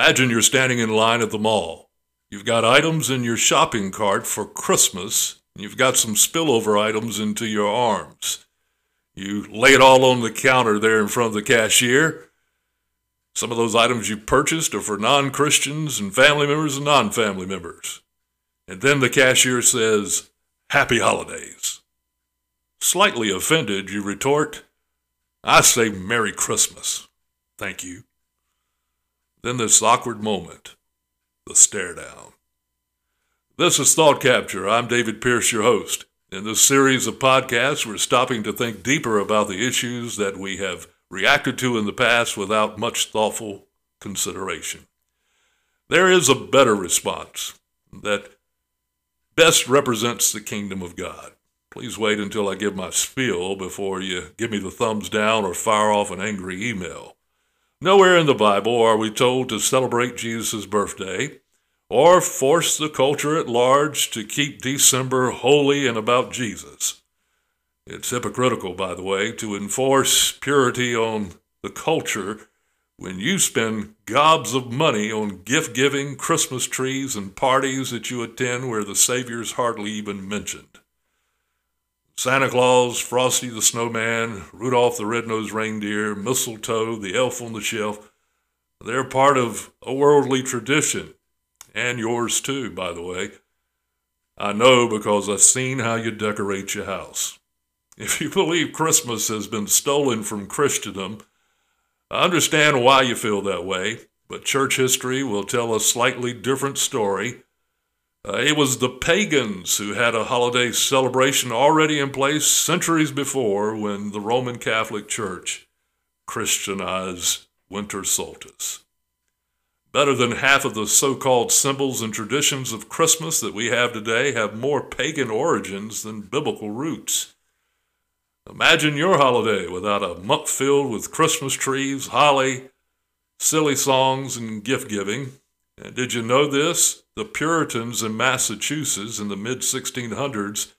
Imagine you're standing in line at the mall. You've got items in your shopping cart for Christmas, and you've got some spillover items into your arms. You lay it all on the counter there in front of the cashier. Some of those items you purchased are for non Christians and family members and non family members. And then the cashier says, Happy Holidays. Slightly offended, you retort, I say Merry Christmas. Thank you. Then this awkward moment, the stare down. This is Thought Capture. I'm David Pierce, your host. In this series of podcasts, we're stopping to think deeper about the issues that we have reacted to in the past without much thoughtful consideration. There is a better response that best represents the kingdom of God. Please wait until I give my spiel before you give me the thumbs down or fire off an angry email. Nowhere in the Bible are we told to celebrate Jesus' birthday or force the culture at large to keep December holy and about Jesus. It's hypocritical, by the way, to enforce purity on the culture when you spend gobs of money on gift giving, Christmas trees, and parties that you attend where the Savior's hardly even mentioned. Santa Claus, Frosty the Snowman, Rudolph the Red-Nosed Reindeer, Mistletoe, the Elf on the Shelf, they're part of a worldly tradition, and yours too, by the way. I know because I've seen how you decorate your house. If you believe Christmas has been stolen from Christendom, I understand why you feel that way, but church history will tell a slightly different story uh, it was the pagans who had a holiday celebration already in place centuries before when the Roman Catholic Church Christianized winter solstice. Better than half of the so called symbols and traditions of Christmas that we have today have more pagan origins than biblical roots. Imagine your holiday without a month filled with Christmas trees, holly, silly songs, and gift giving. Did you know this? The Puritans in Massachusetts in the mid 1600s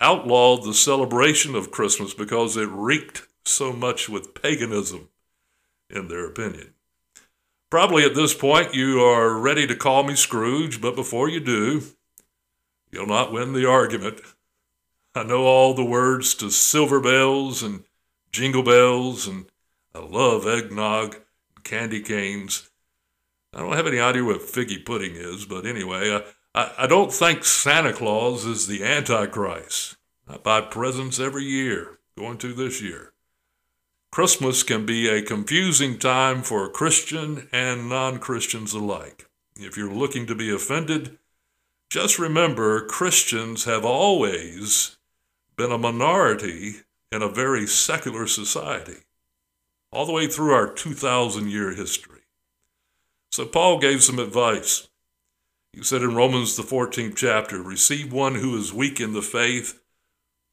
outlawed the celebration of Christmas because it reeked so much with paganism, in their opinion. Probably at this point you are ready to call me Scrooge, but before you do, you'll not win the argument. I know all the words to silver bells and jingle bells, and I love eggnog and candy canes. I don't have any idea what figgy pudding is, but anyway, I, I, don't think Santa Claus is the Antichrist. I buy presents every year, going to this year. Christmas can be a confusing time for Christian and non Christians alike. If you're looking to be offended, just remember Christians have always been a minority in a very secular society, all the way through our 2,000 year history. So Paul gave some advice. He said in Romans, the 14th chapter, receive one who is weak in the faith,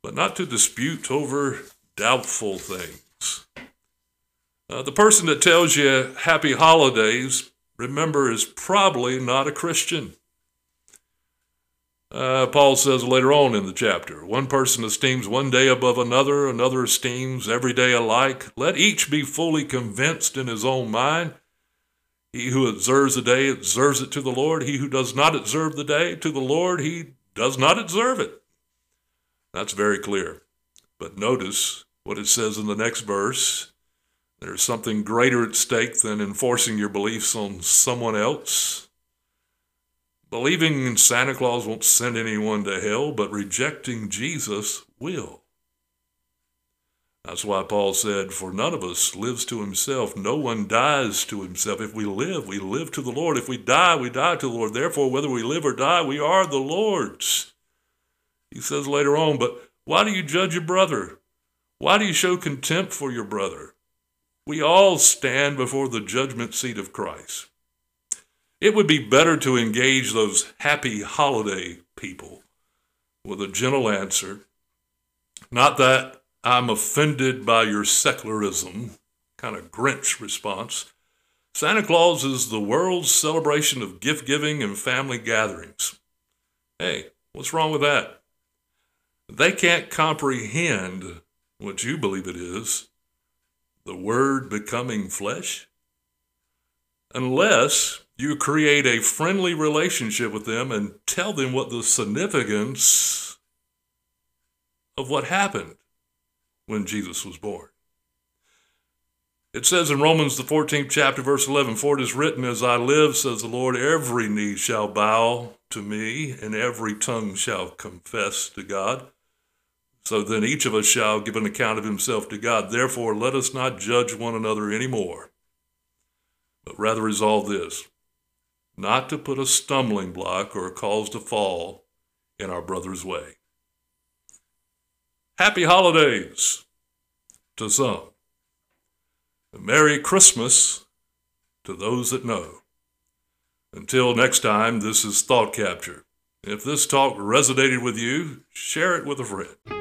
but not to dispute over doubtful things. Uh, the person that tells you happy holidays, remember, is probably not a Christian. Uh, Paul says later on in the chapter one person esteems one day above another, another esteems every day alike. Let each be fully convinced in his own mind. He who observes the day observes it to the Lord. He who does not observe the day to the Lord, he does not observe it. That's very clear. But notice what it says in the next verse. There's something greater at stake than enforcing your beliefs on someone else. Believing in Santa Claus won't send anyone to hell, but rejecting Jesus will. That's why Paul said, For none of us lives to himself. No one dies to himself. If we live, we live to the Lord. If we die, we die to the Lord. Therefore, whether we live or die, we are the Lord's. He says later on, But why do you judge your brother? Why do you show contempt for your brother? We all stand before the judgment seat of Christ. It would be better to engage those happy holiday people with a gentle answer. Not that I'm offended by your secularism, kind of Grinch response. Santa Claus is the world's celebration of gift giving and family gatherings. Hey, what's wrong with that? They can't comprehend what you believe it is the Word becoming flesh. Unless you create a friendly relationship with them and tell them what the significance of what happened when Jesus was born. It says in Romans, the 14th chapter, verse 11, For it is written, As I live, says the Lord, every knee shall bow to me, and every tongue shall confess to God. So then each of us shall give an account of himself to God. Therefore, let us not judge one another any more, but rather resolve this not to put a stumbling block or a cause to fall in our brother's way. Happy holidays to some. Merry Christmas to those that know. Until next time, this is Thought Capture. If this talk resonated with you, share it with a friend.